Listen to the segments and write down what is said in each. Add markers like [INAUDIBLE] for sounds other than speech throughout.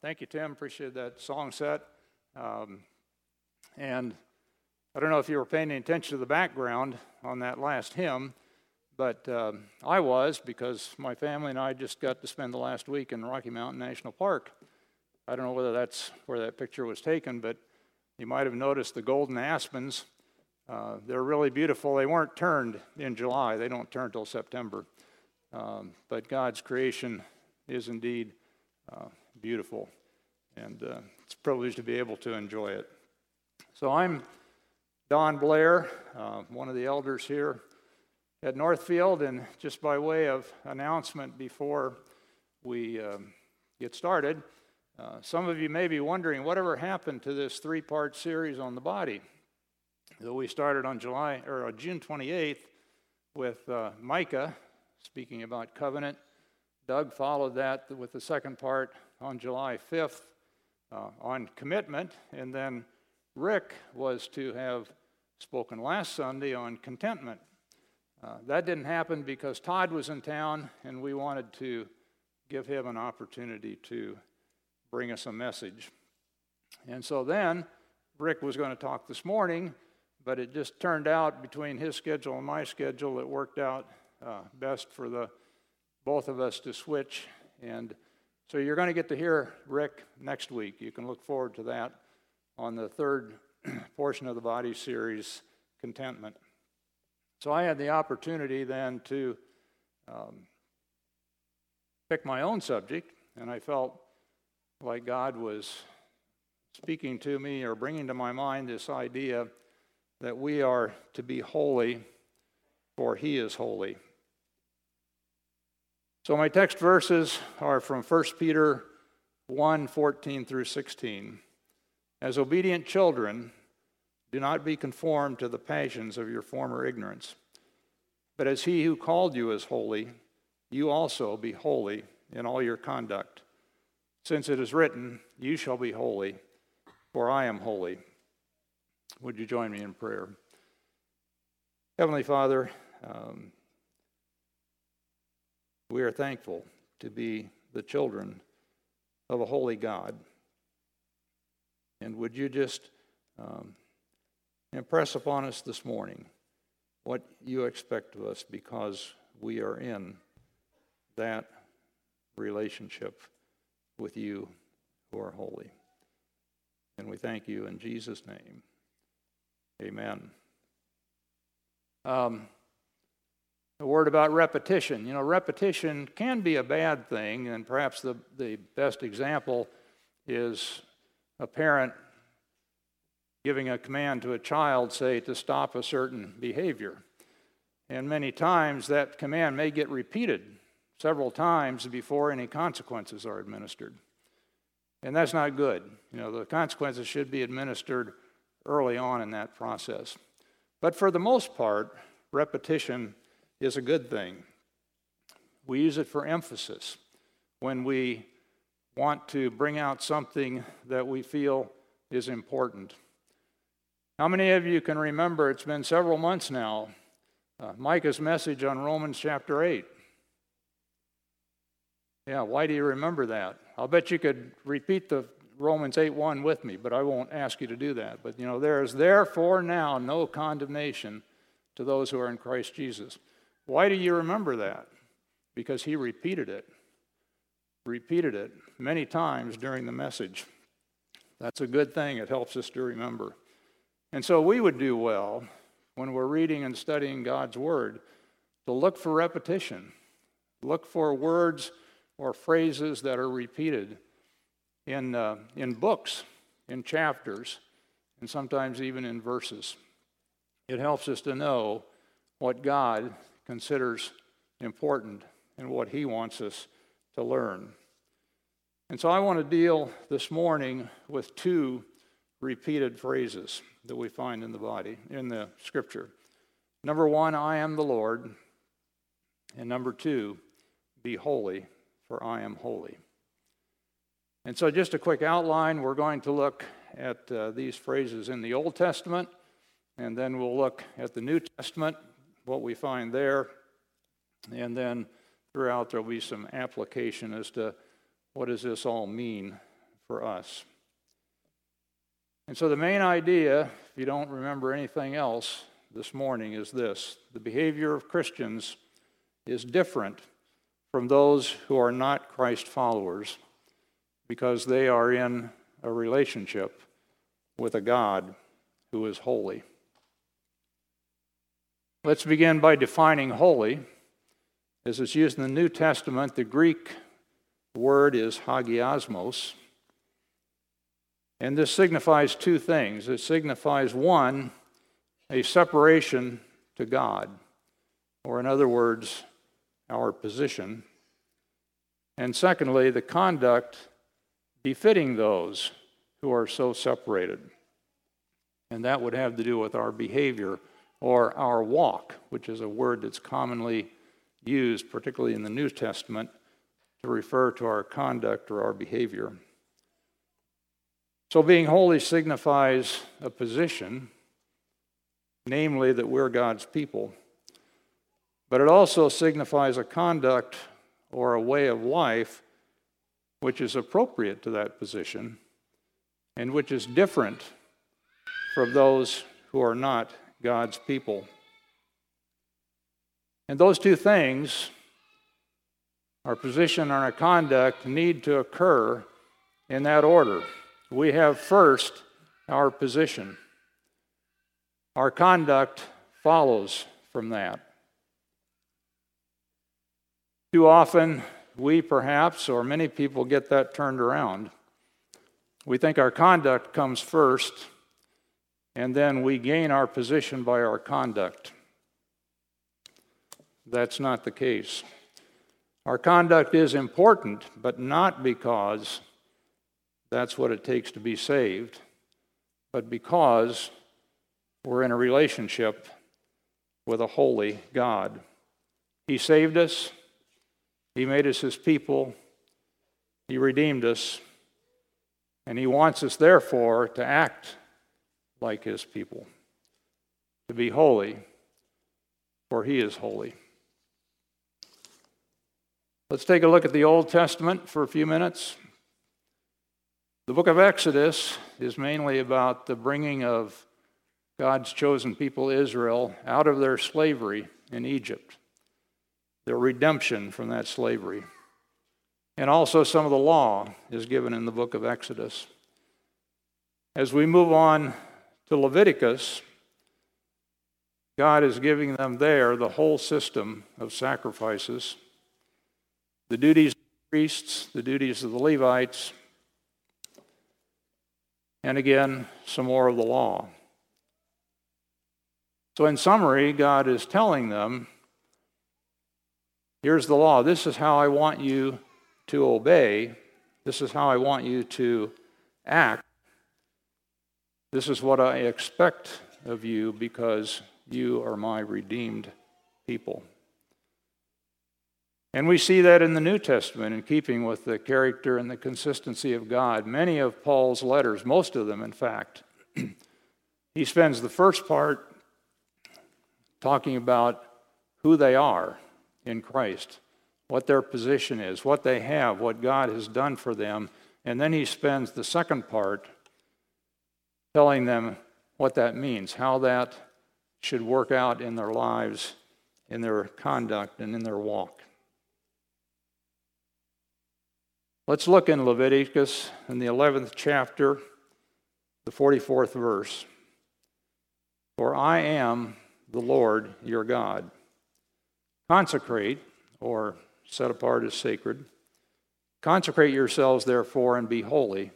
Thank you, Tim. Appreciate that song set. Um, and I don't know if you were paying any attention to the background on that last hymn, but um, I was because my family and I just got to spend the last week in Rocky Mountain National Park. I don't know whether that's where that picture was taken, but you might have noticed the golden aspens. Uh, they're really beautiful. They weren't turned in July, they don't turn until September. Um, but God's creation is indeed uh, beautiful, and uh, it's a privilege to be able to enjoy it. So I'm Don Blair, uh, one of the elders here at Northfield, and just by way of announcement before we um, get started, uh, some of you may be wondering whatever happened to this three-part series on the body that we started on July or uh, June 28th with uh, Micah speaking about covenant. Doug followed that with the second part on July 5th uh, on commitment, and then Rick was to have spoken last Sunday on contentment. Uh, that didn't happen because Todd was in town, and we wanted to give him an opportunity to bring us a message. And so then Rick was going to talk this morning, but it just turned out between his schedule and my schedule, it worked out uh, best for the both of us to switch. And so you're going to get to hear Rick next week. You can look forward to that on the third [CLEARS THROAT] portion of the body series, Contentment. So I had the opportunity then to um, pick my own subject, and I felt like God was speaking to me or bringing to my mind this idea that we are to be holy, for He is holy. So my text verses are from 1 Peter 1 14 through 16. As obedient children, do not be conformed to the passions of your former ignorance. But as He who called you is holy, you also be holy in all your conduct since it is written, You shall be holy, for I am holy. Would you join me in prayer? Heavenly Father, um, we are thankful to be the children of a holy God. And would you just um, impress upon us this morning what you expect of us because we are in that relationship with you who are holy. And we thank you in Jesus' name. Amen. Um, a word about repetition. You know, repetition can be a bad thing, and perhaps the, the best example is a parent giving a command to a child, say, to stop a certain behavior. And many times that command may get repeated several times before any consequences are administered. And that's not good. You know, the consequences should be administered early on in that process. But for the most part, repetition is a good thing. We use it for emphasis when we want to bring out something that we feel is important. How many of you can remember it's been several months now? Uh, Micah's message on Romans chapter 8. Yeah, why do you remember that? I'll bet you could repeat the Romans 8 1 with me, but I won't ask you to do that. But you know, there is therefore now no condemnation to those who are in Christ Jesus. Why do you remember that? Because he repeated it, repeated it many times during the message. That's a good thing, it helps us to remember. And so we would do well when we're reading and studying God's Word to look for repetition, look for words or phrases that are repeated in, uh, in books, in chapters, and sometimes even in verses. It helps us to know what God considers important and what He wants us to learn. And so I want to deal this morning with two repeated phrases that we find in the body, in the scripture. Number one, I am the Lord. And number two, be holy, for I am holy. And so, just a quick outline we're going to look at uh, these phrases in the Old Testament, and then we'll look at the New Testament, what we find there, and then throughout there'll be some application as to what does this all mean for us. And so, the main idea, if you don't remember anything else this morning, is this the behavior of Christians is different from those who are not Christ followers because they are in a relationship with a God who is holy. Let's begin by defining holy. As it's used in the New Testament, the Greek word is hagiasmos. And this signifies two things. It signifies, one, a separation to God, or in other words, our position. And secondly, the conduct befitting those who are so separated. And that would have to do with our behavior or our walk, which is a word that's commonly used, particularly in the New Testament, to refer to our conduct or our behavior. So, being holy signifies a position, namely that we're God's people, but it also signifies a conduct or a way of life which is appropriate to that position and which is different from those who are not God's people. And those two things, our position and our conduct, need to occur in that order. We have first our position, our conduct follows from that. Too often, we perhaps, or many people, get that turned around. We think our conduct comes first, and then we gain our position by our conduct. That's not the case. Our conduct is important, but not because that's what it takes to be saved, but because we're in a relationship with a holy God. He saved us, He made us His people, He redeemed us, and He wants us, therefore, to act like his people, to be holy, for he is holy. Let's take a look at the Old Testament for a few minutes. The book of Exodus is mainly about the bringing of God's chosen people, Israel, out of their slavery in Egypt, their redemption from that slavery. And also, some of the law is given in the book of Exodus. As we move on to Leviticus, God is giving them there the whole system of sacrifices, the duties of the priests, the duties of the Levites, and again, some more of the law. So, in summary, God is telling them here's the law. This is how I want you to obey. This is how I want you to act. This is what I expect of you because you are my redeemed people. And we see that in the New Testament, in keeping with the character and the consistency of God. Many of Paul's letters, most of them, in fact, [CLEARS THROAT] he spends the first part talking about who they are in Christ, what their position is, what they have, what God has done for them. And then he spends the second part telling them what that means, how that should work out in their lives, in their conduct, and in their walk. Let's look in Leviticus in the 11th chapter, the 44th verse. For I am the Lord your God. Consecrate, or set apart as sacred. Consecrate yourselves, therefore, and be holy,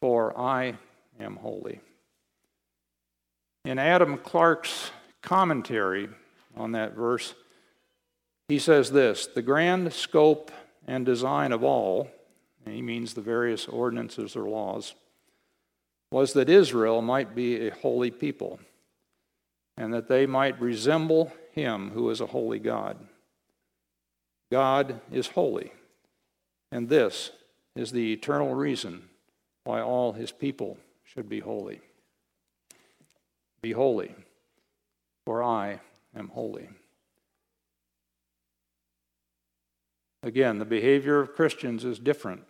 for I am holy. In Adam Clarke's commentary on that verse, he says this The grand scope and design of all, and he means the various ordinances or laws, was that Israel might be a holy people and that they might resemble him who is a holy God. God is holy, and this is the eternal reason why all his people should be holy. Be holy, for I am holy. Again, the behavior of Christians is different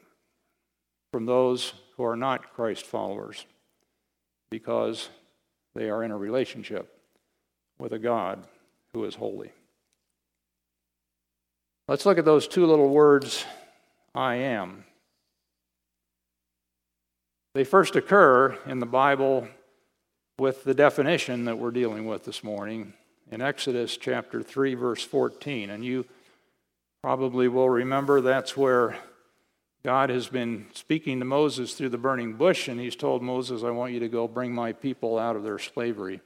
from those who are not Christ followers because they are in a relationship with a God who is holy. Let's look at those two little words, I am. They first occur in the Bible with the definition that we're dealing with this morning in Exodus chapter 3, verse 14. And you probably will remember that's where God has been speaking to Moses through the burning bush, and he's told Moses, I want you to go bring my people out of their slavery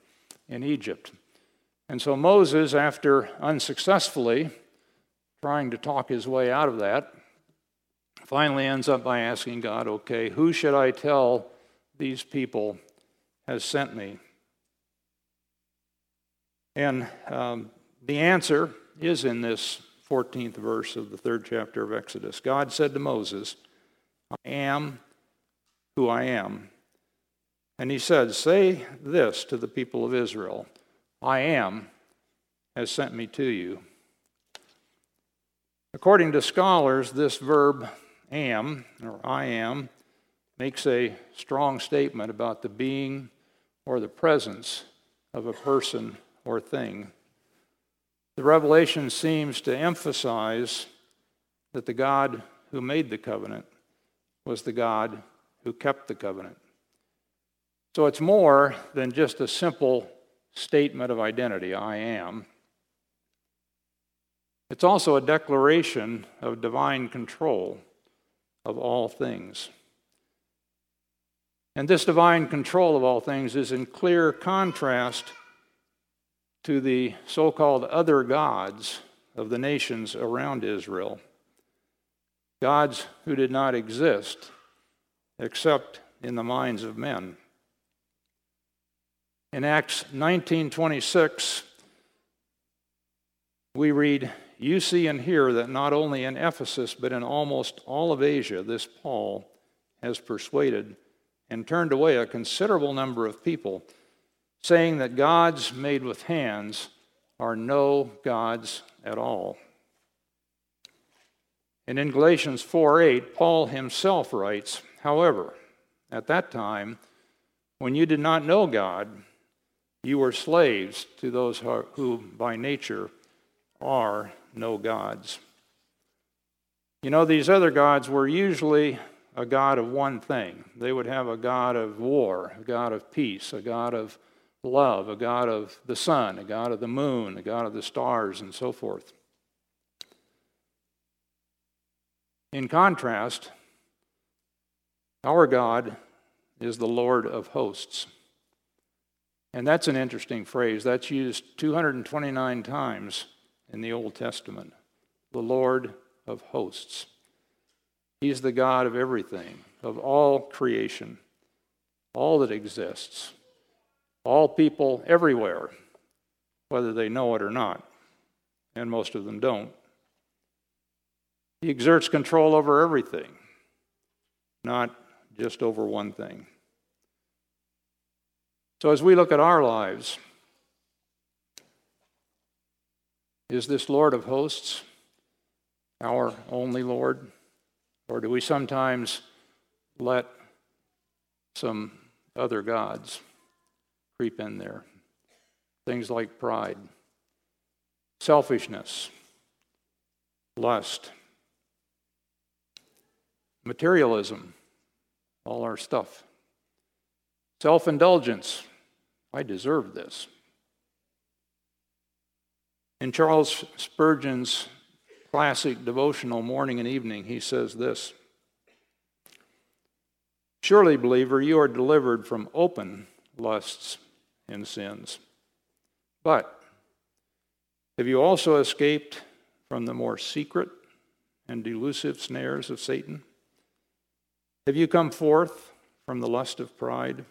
in Egypt. And so Moses, after unsuccessfully trying to talk his way out of that, finally ends up by asking God, okay, who should I tell these people has sent me? And um, the answer is in this 14th verse of the third chapter of Exodus. God said to Moses, I am who I am. And he said, Say this to the people of Israel I am has sent me to you. According to scholars, this verb am, or I am, makes a strong statement about the being or the presence of a person or thing. The revelation seems to emphasize that the God who made the covenant was the God who kept the covenant. So it's more than just a simple statement of identity I am. It's also a declaration of divine control of all things. And this divine control of all things is in clear contrast to the so called other gods of the nations around Israel. Gods who did not exist except in the minds of men. In Acts 19:26 we read, "You see and hear that not only in Ephesus but in almost all of Asia this Paul has persuaded and turned away a considerable number of people." saying that gods made with hands are no gods at all. And in Galatians 4 8, Paul himself writes, However, at that time, when you did not know God, you were slaves to those who by nature are no gods. You know, these other gods were usually a god of one thing. They would have a god of war, a god of peace, a god of love, a God of the sun, a God of the moon, a God of the stars, and so forth. In contrast, our God is the Lord of hosts. And that's an interesting phrase. That's used 229 times in the Old Testament. The Lord of hosts. He's the God of everything, of all creation, all that exists all people everywhere, whether they know it or not, and most of them don't. He exerts control over everything, not just over one thing. So, as we look at our lives, is this Lord of hosts our only Lord? Or do we sometimes let some other gods creep in there. Things like pride, selfishness, lust, materialism, all our stuff, self indulgence. I deserve this. In Charles Spurgeon's classic devotional morning and evening, he says this Surely, believer, you are delivered from open lusts and sins. But have you also escaped from the more secret and delusive snares of Satan? Have you come forth from the lust of pride?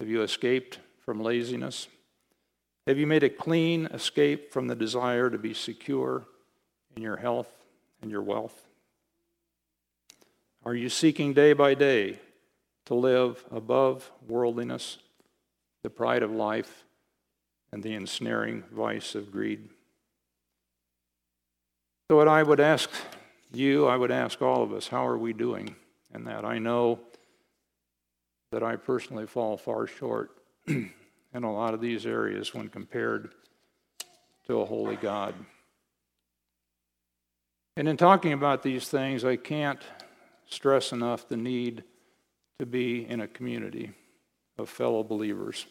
Have you escaped from laziness? Have you made a clean escape from the desire to be secure in your health and your wealth? Are you seeking day by day to live above worldliness the pride of life, and the ensnaring vice of greed. So, what I would ask you, I would ask all of us, how are we doing and that I know that I personally fall far short [CLEARS THROAT] in a lot of these areas when compared to a holy God. And in talking about these things, I can't stress enough the need to be in a community of fellow believers.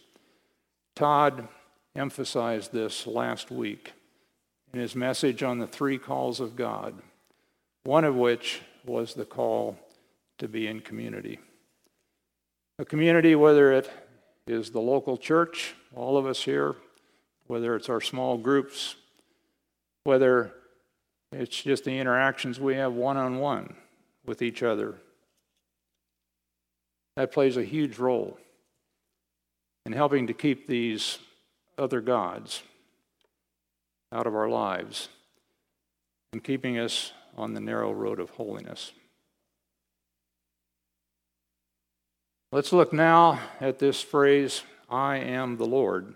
Todd emphasized this last week in his message on the three calls of God, one of which was the call to be in community. A community, whether it is the local church, all of us here, whether it's our small groups, whether it's just the interactions we have one on one with each other. That plays a huge role in helping to keep these other gods out of our lives and keeping us on the narrow road of holiness. Let's look now at this phrase, I am the Lord.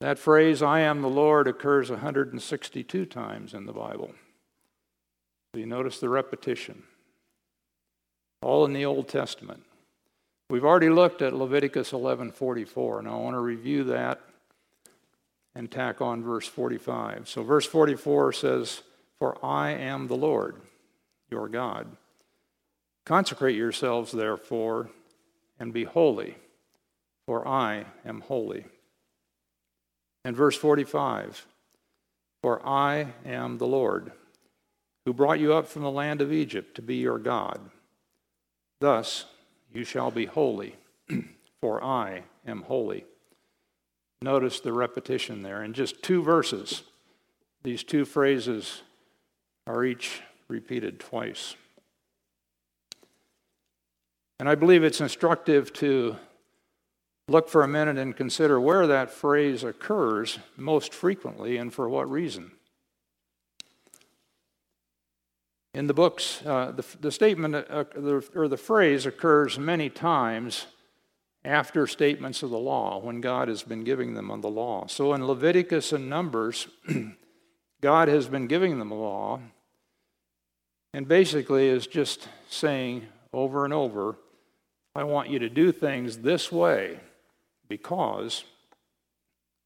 That phrase, I am the Lord, occurs 162 times in the Bible. So you notice the repetition. All in the Old Testament. We've already looked at Leviticus 11:44, and I want to review that and tack on verse 45. So verse 44 says, "For I am the Lord, your God. Consecrate yourselves therefore and be holy, for I am holy." And verse 45, "For I am the Lord, who brought you up from the land of Egypt to be your God. Thus you shall be holy, [CLEARS THROAT] for I am holy." Notice the repetition there. In just two verses, these two phrases are each repeated twice. And I believe it's instructive to look for a minute and consider where that phrase occurs most frequently and for what reason. In the books, uh, the, the, statement uh, the, or the phrase occurs many times after statements of the law, when God has been giving them on the law. So in Leviticus and Numbers, [CLEARS THROAT] God has been giving them a law and basically is just saying over and over, I want you to do things this way because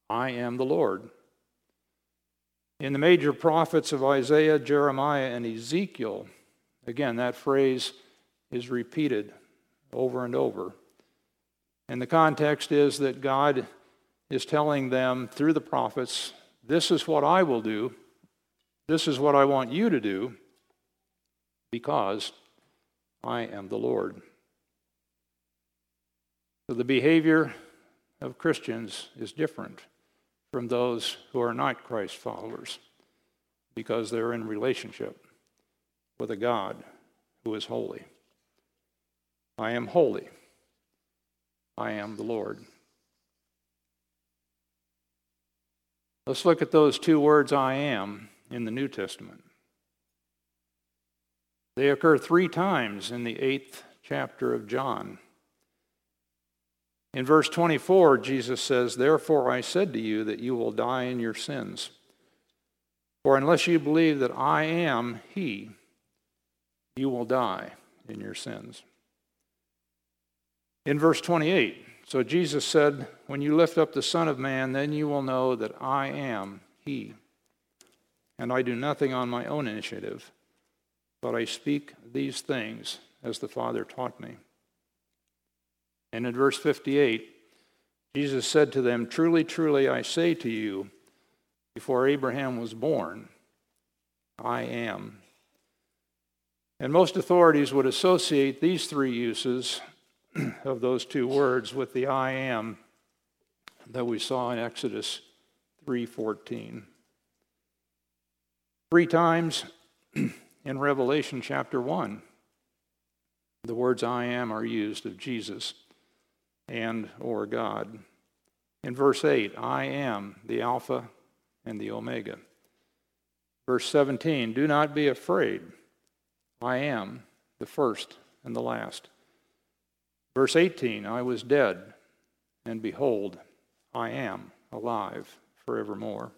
I am the Lord. In the major prophets of Isaiah, Jeremiah, and Ezekiel, again, that phrase is repeated over and over. And the context is that God is telling them through the prophets, This is what I will do. This is what I want you to do because I am the Lord. So the behavior of Christians is different from those who are not Christ followers because they're in relationship with a God who is holy. I am holy. I am the Lord. Let's look at those two words, I am, in the New Testament. They occur three times in the eighth chapter of John. In verse 24, Jesus says, Therefore I said to you that you will die in your sins. For unless you believe that I am He, you will die in your sins. In verse 28, so Jesus said, When you lift up the Son of Man, then you will know that I am He. And I do nothing on my own initiative, but I speak these things as the Father taught me. And in verse 58, Jesus said to them, Truly, truly, I say to you, before Abraham was born, I am. And most authorities would associate these three uses [CLEARS THROAT] of those two words with the I am that we saw in Exodus 3:14. Three times [CLEARS THROAT] in Revelation chapter 1, the words I am are used of Jesus and or God. In verse 8, I am the Alpha and the Omega. Verse 17, do not be afraid. I am the first and the last. Verse 18 I was dead, and behold, I am alive forevermore.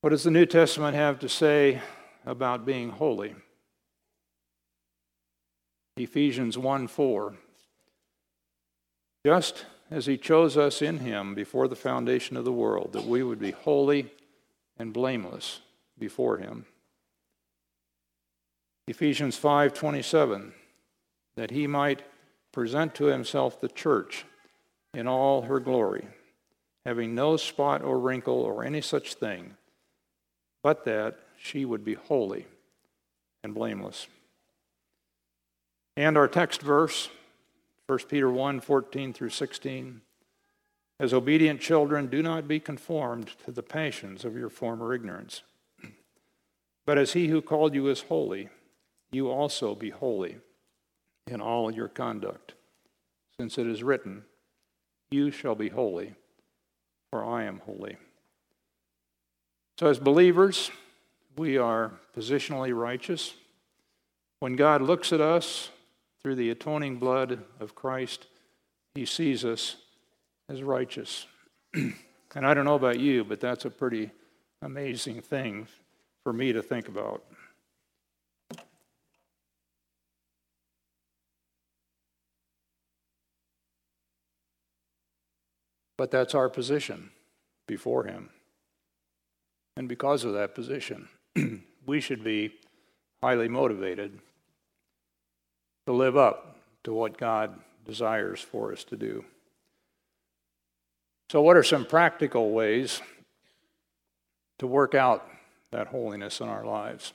What does the New Testament have to say about being holy? Ephesians 1 4. Just as he chose us in him before the foundation of the world, that we would be holy and blameless before him. Ephesians 5:27 that he might present to himself the church in all her glory having no spot or wrinkle or any such thing but that she would be holy and blameless. And our text verse 1 Peter 1 14 through 16. As obedient children, do not be conformed to the passions of your former ignorance. But as he who called you is holy, you also be holy in all your conduct. Since it is written, You shall be holy, for I am holy. So, as believers, we are positionally righteous. When God looks at us, through the atoning blood of Christ, he sees us as righteous. [CLEARS THROAT] and I don't know about you, but that's a pretty amazing thing for me to think about. But that's our position before Him. And because of that position, [CLEARS THROAT] we should be highly motivated to live up to what God desires for us to do. So, what are some practical ways to work out that holiness in our lives?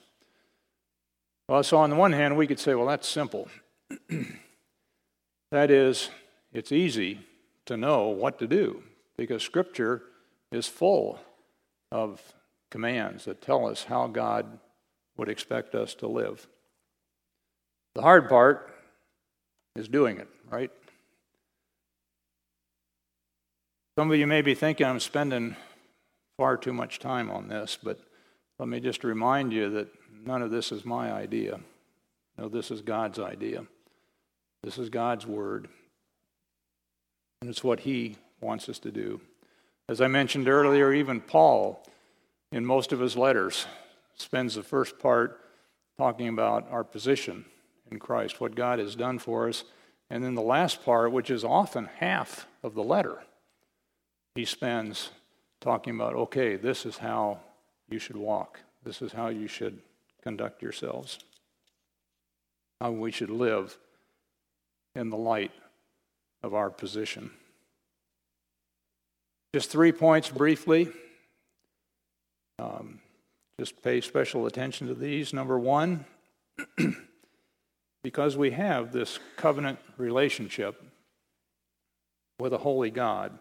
Well, so on the one hand, we could say, well, that's simple. [CLEARS THROAT] that is, it's easy to know what to do because Scripture is full of commands that tell us how God would expect us to live. The hard part is doing it, right? Some of you may be thinking I'm spending far too much time on this, but let me just remind you that none of this is my idea. No, this is God's idea. This is God's word. And it's what He wants us to do. As I mentioned earlier, even Paul, in most of his letters, spends the first part talking about our position in Christ, what God has done for us. And then the last part, which is often half of the letter, he spends talking about okay, this is how you should walk, this is how you should conduct yourselves, how we should live in the light of our position. Just three points briefly. Um, just pay special attention to these. Number one, [CLEARS THROAT] because we have this covenant relationship with a holy God,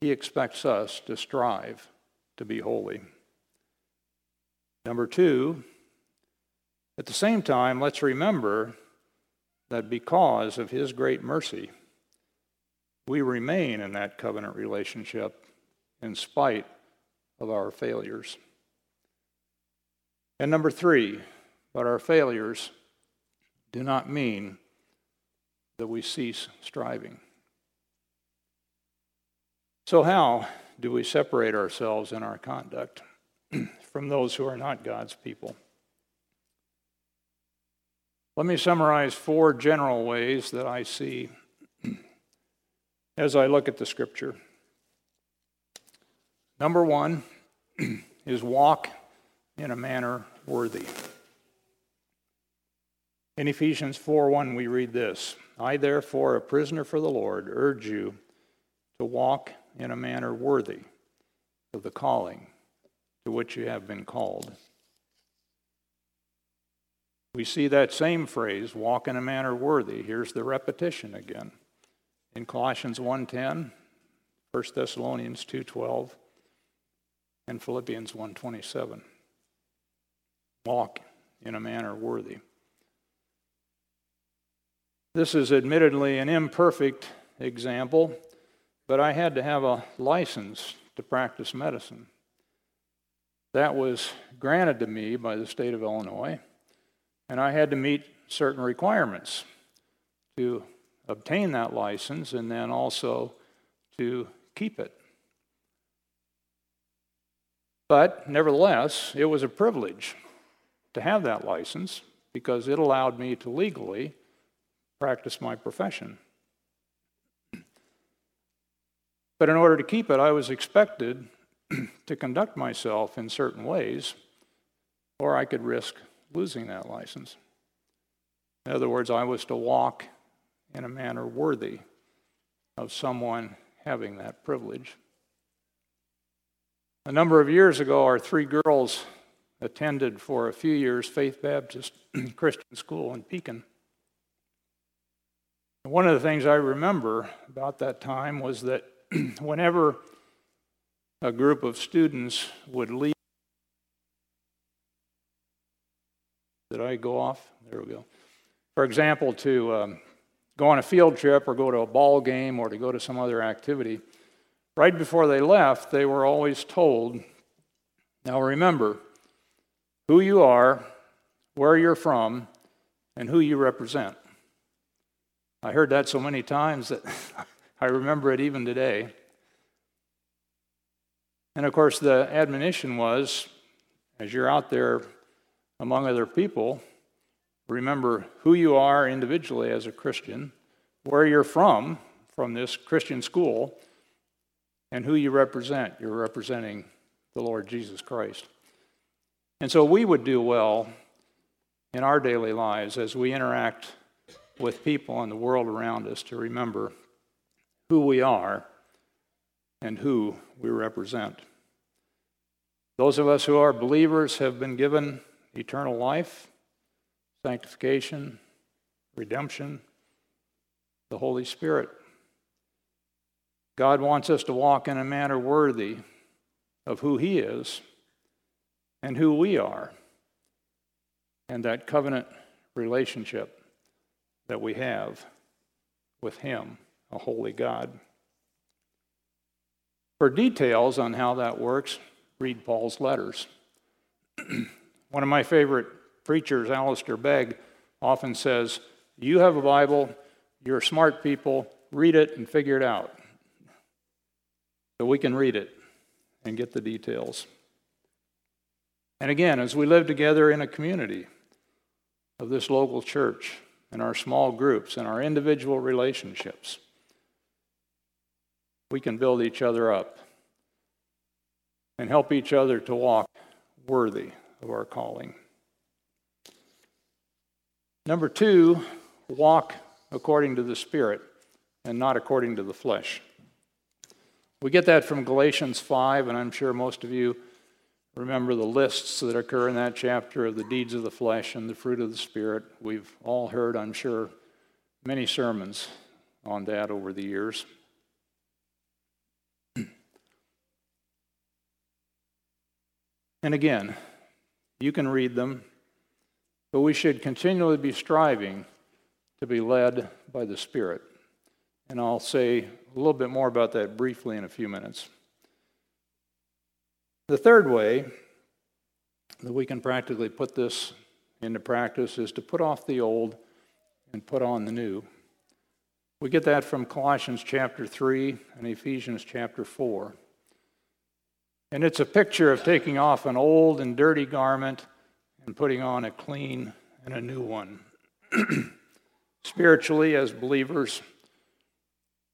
He expects us to strive to be holy. Number two, at the same time, let's remember that because of His great mercy, we remain in that covenant relationship in spite of our failures. And number three, but our failures do not mean that we cease striving. So, how do we separate ourselves in our conduct [CLEARS THROAT] from those who are not God's people? Let me summarize four general ways that I see [CLEARS THROAT] as I look at the scripture. Number one [CLEARS THROAT] is walk in a manner worthy. In Ephesians 4:1 we read this, I therefore a prisoner for the Lord urge you to walk in a manner worthy of the calling to which you have been called. We see that same phrase, walk in a manner worthy. Here's the repetition again. In Colossians 1:10, 1 Thessalonians 2:12, and Philippians 1:27. Walk in a manner worthy. This is admittedly an imperfect example, but I had to have a license to practice medicine. That was granted to me by the state of Illinois, and I had to meet certain requirements to obtain that license and then also to keep it. But nevertheless, it was a privilege to have that license because it allowed me to legally practice my profession. But in order to keep it, I was expected [CLEARS THROAT] to conduct myself in certain ways, or I could risk losing that license. In other words, I was to walk in a manner worthy of someone having that privilege. A number of years ago, our three girls attended for a few years Faith Baptist [CLEARS THROAT] Christian School in Pekin. One of the things I remember about that time was that [CLEARS THROAT] whenever a group of students would leave, did I go off? There we go. For example, to um, go on a field trip or go to a ball game or to go to some other activity, right before they left, they were always told, now remember who you are, where you're from, and who you represent. I heard that so many times that [LAUGHS] I remember it even today. And of course, the admonition was as you're out there among other people, remember who you are individually as a Christian, where you're from, from this Christian school, and who you represent. You're representing the Lord Jesus Christ. And so we would do well in our daily lives as we interact with people in the world around us to remember who we are and who we represent. Those of us who are believers have been given eternal life, sanctification, redemption, the Holy Spirit. God wants us to walk in a manner worthy of who He is and who we are, and that covenant relationship that we have with Him, a holy God. For details on how that works, read Paul's letters. [CLEARS THROAT] One of my favorite preachers, Alistair Begg, often says, You have a Bible, you're smart people, read it and figure it out. So we can read it and get the details. And again, as we live together in a community of this local church, in our small groups, in our individual relationships, we can build each other up and help each other to walk worthy of our calling. Number two, walk according to the Spirit and not according to the flesh. We get that from Galatians 5, and I'm sure most of you remember the lists that occur in that chapter of the deeds of the flesh and the fruit of the Spirit. We've all heard, I'm sure, many sermons on that over the years. [CLEARS THROAT] And again, you can read them, but we should continually be striving to be led by the Spirit. And I'll say a little bit more about that briefly in a few minutes. The third way that we can practically put this into practice is to put off the old and put on the new. We get that from Colossians chapter 3 and Ephesians chapter 4. And it's a picture of taking off an old and dirty garment and putting on a clean and a new one. [CLEARS THROAT] Spiritually, as believers,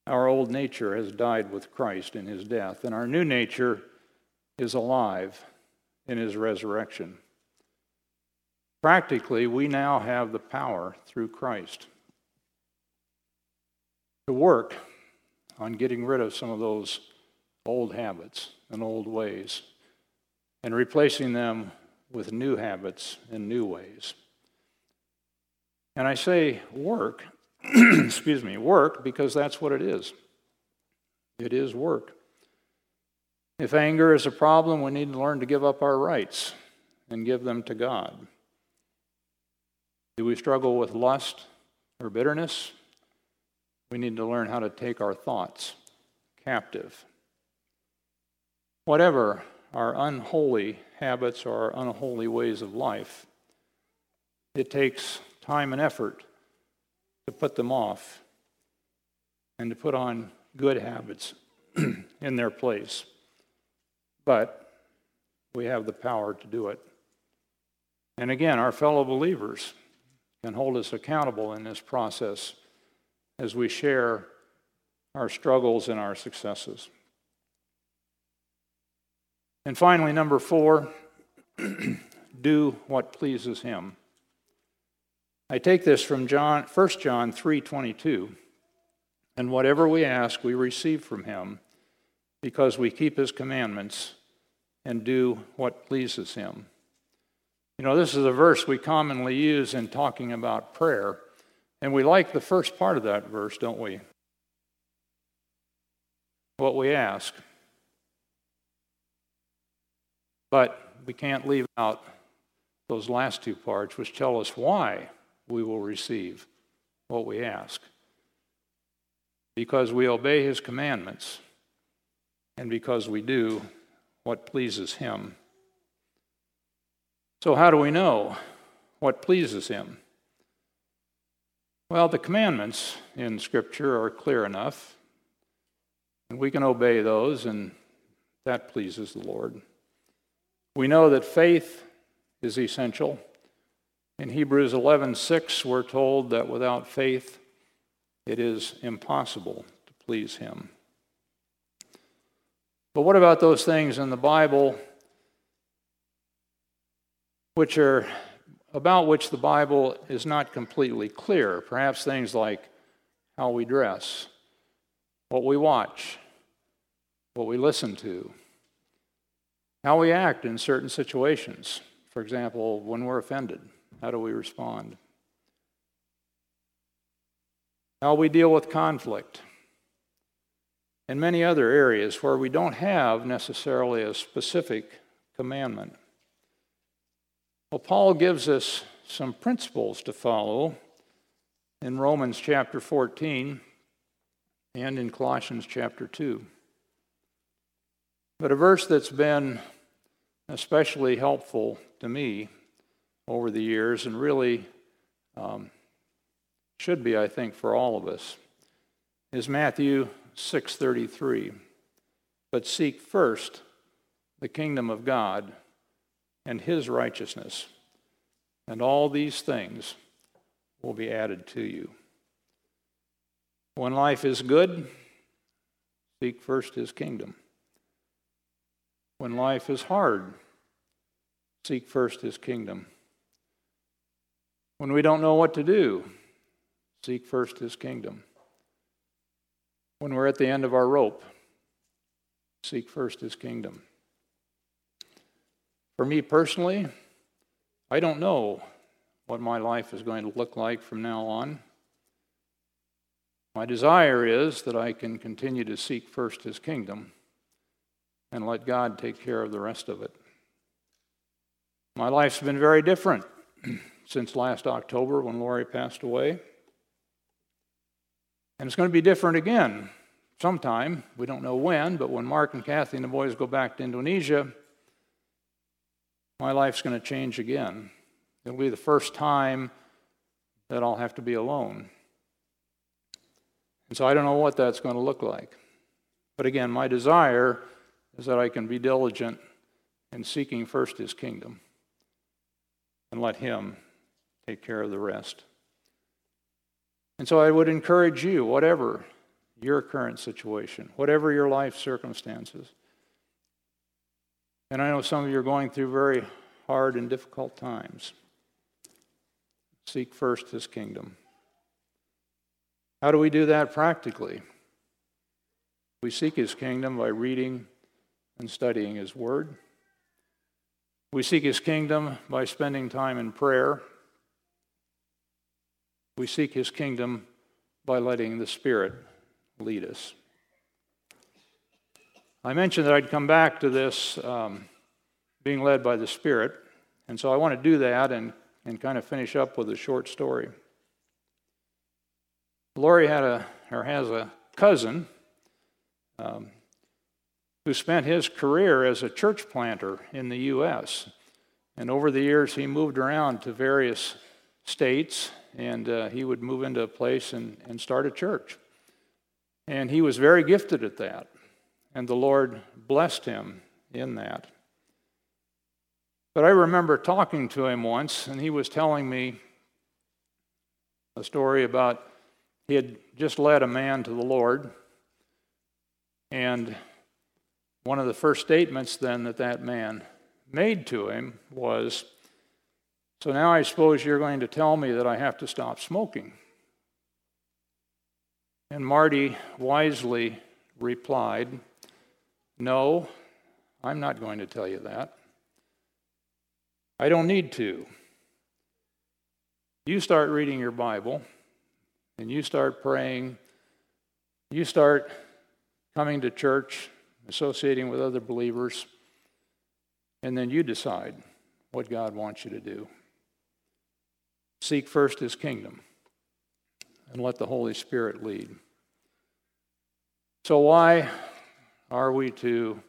our old nature has died with Christ in his death, and our new nature is alive in his resurrection. Practically, we now have the power through Christ to work on getting rid of some of those old habits and old ways and replacing them with new habits and new ways. And I say work, [CLEARS THROAT] excuse me, work because that's what it is. It is work. If anger is a problem, we need to learn to give up our rights and give them to God. Do we struggle with lust or bitterness? We need to learn how to take our thoughts captive whatever our unholy habits or our unholy ways of life, it takes time and effort to put them off and to put on good habits [CLEARS THROAT] in their place. But we have the power to do it. And again, our fellow believers can hold us accountable in this process as we share our struggles and our successes. And finally, number four, [CLEARS THROAT] do what pleases him. I take this from John, 1 John 3:22. And whatever we ask, we receive from him because we keep his commandments and do what pleases him. You know, this is a verse we commonly use in talking about prayer, and we like the first part of that verse, don't we? What we ask. But we can't leave out those last two parts, which tell us why we will receive what we ask. Because we obey his commandments, and because we do what pleases him. So, how do we know what pleases him? Well, the commandments in Scripture are clear enough, and we can obey those, and that pleases the Lord. We know that faith is essential. In Hebrews 11:6 we're told that without faith it is impossible to please him. But what about those things in the Bible which are about which the Bible is not completely clear. Perhaps things like how we dress, what we watch, what we listen to, how we act in certain situations. For example, when we're offended, how do we respond? How we deal with conflict, and many other areas where we don't have necessarily a specific commandment. Well, Paul gives us some principles to follow in Romans chapter 14 and in Colossians chapter 2. But a verse that's been especially helpful to me over the years and really um, should be, I think, for all of us is Matthew 6:33. But seek first the kingdom of God and his righteousness, and all these things will be added to you. When life is good, seek first his kingdom. When life is hard, seek first his kingdom. When we don't know what to do, seek first his kingdom. When we're at the end of our rope, seek first his kingdom. For me personally, I don't know what my life is going to look like from now on. My desire is that I can continue to seek first His kingdom and let God take care of the rest of it. My life's been very different [CLEARS THROAT] since last October when Lori passed away. And it's going to be different again sometime. We don't know when, but when Mark and Kathy and the boys go back to Indonesia, my life's going to change again. It'll be the first time that I'll have to be alone. And so I don't know what that's going to look like. But again, my desire is that I can be diligent in seeking first his kingdom and let him take care of the rest. And so I would encourage you, whatever your current situation, whatever your life circumstances, and I know some of you are going through very hard and difficult times. Seek first his kingdom. How do we do that practically? We seek his kingdom by reading and studying his word. We seek his kingdom by spending time in prayer. We seek his kingdom by letting the Spirit lead us. I mentioned that I'd come back to this um, being led by the Spirit, and so I want to do that and, and kind of finish up with a short story. Lori had a, or has a cousin um, who spent his career as a church planter in the U.S. And over the years, he moved around to various states, and uh, he would move into a place and, and start a church. And he was very gifted at that. And the Lord blessed him in that. But I remember talking to him once, and he was telling me a story about he had just led a man to the Lord. And one of the first statements then that that man made to him was, So now I suppose you're going to tell me that I have to stop smoking. And Marty wisely replied, No, I'm not going to tell you that. I don't need to. You start reading your Bible and you start praying, you start coming to church, associating with other believers, and then you decide what God wants you to do. Seek first his kingdom and let the Holy Spirit lead. So, why are we to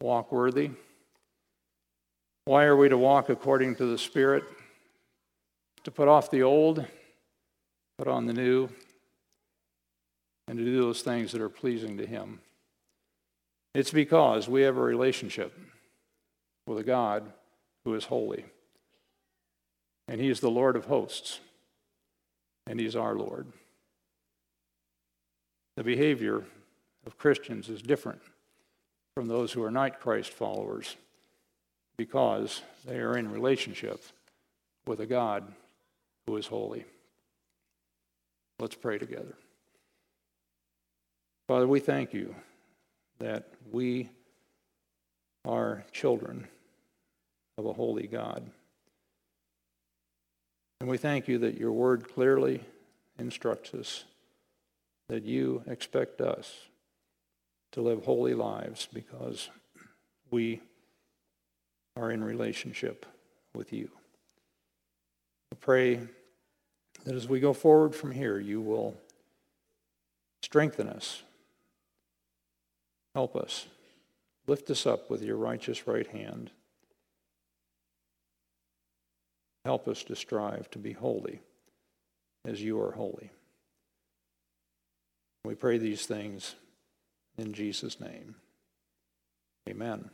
walk worthy? Why are we to walk according to the Spirit? To put off the old, put on the new, and to do those things that are pleasing to Him. It's because we have a relationship with a God who is holy. And He is the Lord of hosts, and He's our Lord. The behavior of Christians is different from those who are not Christ followers because they are in relationship with a God who is holy. Let's pray together. Father, we thank you that we are children of a holy God. And we thank you that your word clearly instructs us that you expect us to live holy lives because we are in relationship with you. I pray that as we go forward from here, you will strengthen us, help us, lift us up with your righteous right hand. Help us to strive to be holy as you are holy. We pray these things in Jesus' name. Amen.